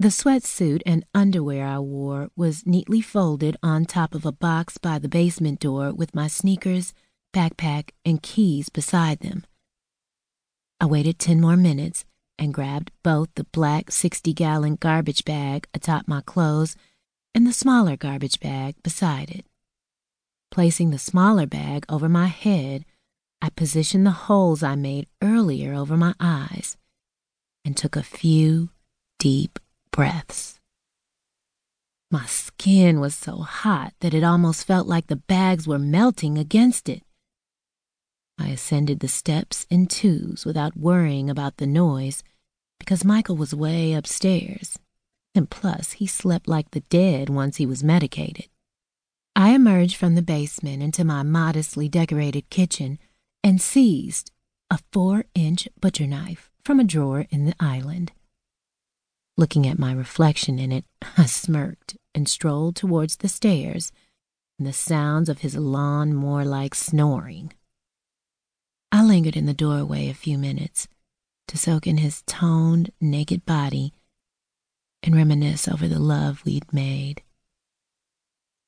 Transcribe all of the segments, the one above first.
The sweatsuit and underwear I wore was neatly folded on top of a box by the basement door with my sneakers, backpack, and keys beside them. I waited 10 more minutes and grabbed both the black 60 gallon garbage bag atop my clothes and the smaller garbage bag beside it. Placing the smaller bag over my head, I positioned the holes I made earlier over my eyes and took a few deep breaths. My skin was so hot that it almost felt like the bags were melting against it. I ascended the steps in twos without worrying about the noise because Michael was way upstairs, and plus he slept like the dead once he was medicated. I emerged from the basement into my modestly decorated kitchen and seized a four inch butcher knife from a drawer in the island. Looking at my reflection in it, I smirked and strolled towards the stairs and the sounds of his lawn more like snoring. I lingered in the doorway a few minutes to soak in his toned, naked body and reminisce over the love we'd made.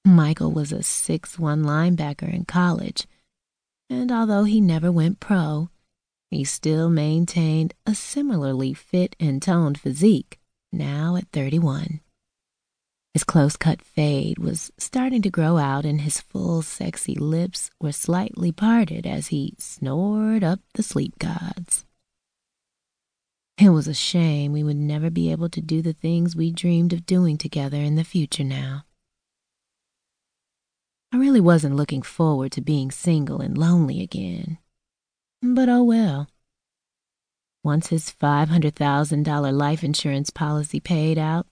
Michael was a six-one linebacker in college, and although he never went pro, he still maintained a similarly fit and toned physique, now at 31. His close cut fade was starting to grow out, and his full, sexy lips were slightly parted as he snored up the sleep gods. It was a shame we would never be able to do the things we dreamed of doing together in the future now. I really wasn't looking forward to being single and lonely again. But oh well. Once his $500,000 life insurance policy paid out,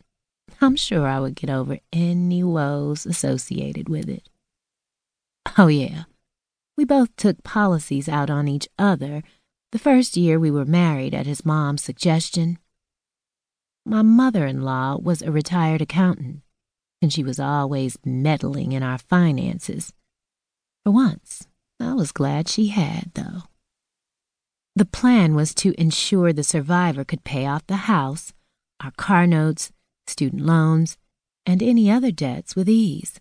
I'm sure I would get over any woes associated with it. Oh, yeah. We both took policies out on each other the first year we were married at his mom's suggestion. My mother in law was a retired accountant, and she was always meddling in our finances. For once, I was glad she had, though. The plan was to ensure the survivor could pay off the house, our car notes, student loans, and any other debts with ease.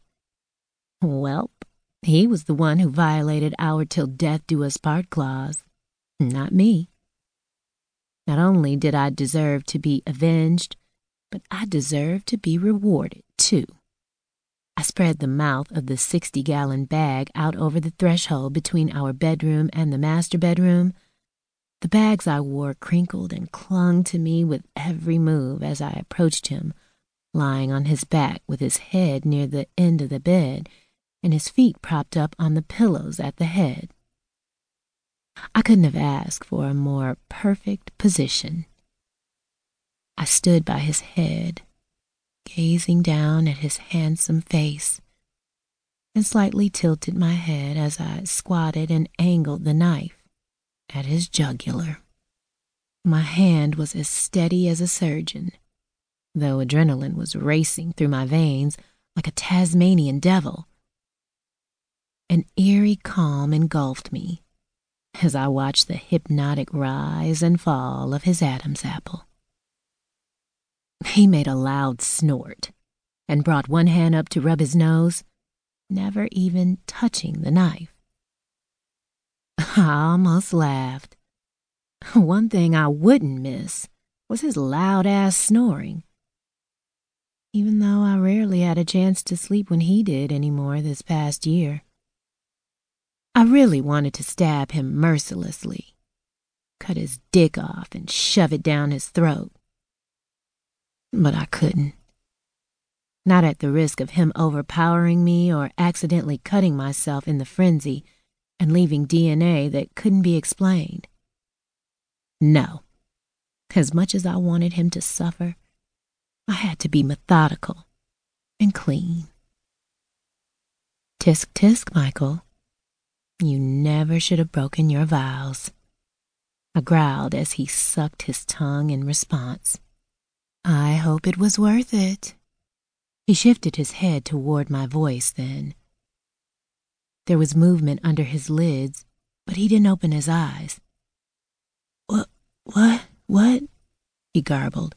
Welp, he was the one who violated our till death do us part clause, not me. Not only did I deserve to be avenged, but I deserved to be rewarded, too. I spread the mouth of the 60 gallon bag out over the threshold between our bedroom and the master bedroom. The bags I wore crinkled and clung to me with every move as I approached him, lying on his back with his head near the end of the bed and his feet propped up on the pillows at the head. I couldn't have asked for a more perfect position. I stood by his head, gazing down at his handsome face, and slightly tilted my head as I squatted and angled the knife at his jugular. My hand was as steady as a surgeon, though adrenaline was racing through my veins like a Tasmanian devil. An eerie calm engulfed me as I watched the hypnotic rise and fall of his Adam's apple. He made a loud snort and brought one hand up to rub his nose, never even touching the knife. I almost laughed. One thing I wouldn't miss was his loud ass snoring. Even though I rarely had a chance to sleep when he did anymore this past year. I really wanted to stab him mercilessly, cut his dick off and shove it down his throat. But I couldn't. Not at the risk of him overpowering me or accidentally cutting myself in the frenzy and leaving DNA that couldn't be explained. No. As much as I wanted him to suffer, I had to be methodical and clean. Tisk tisk, Michael. You never should have broken your vows. I growled as he sucked his tongue in response. I hope it was worth it. He shifted his head toward my voice then. There was movement under his lids, but he didn't open his eyes. What, what, what? He garbled.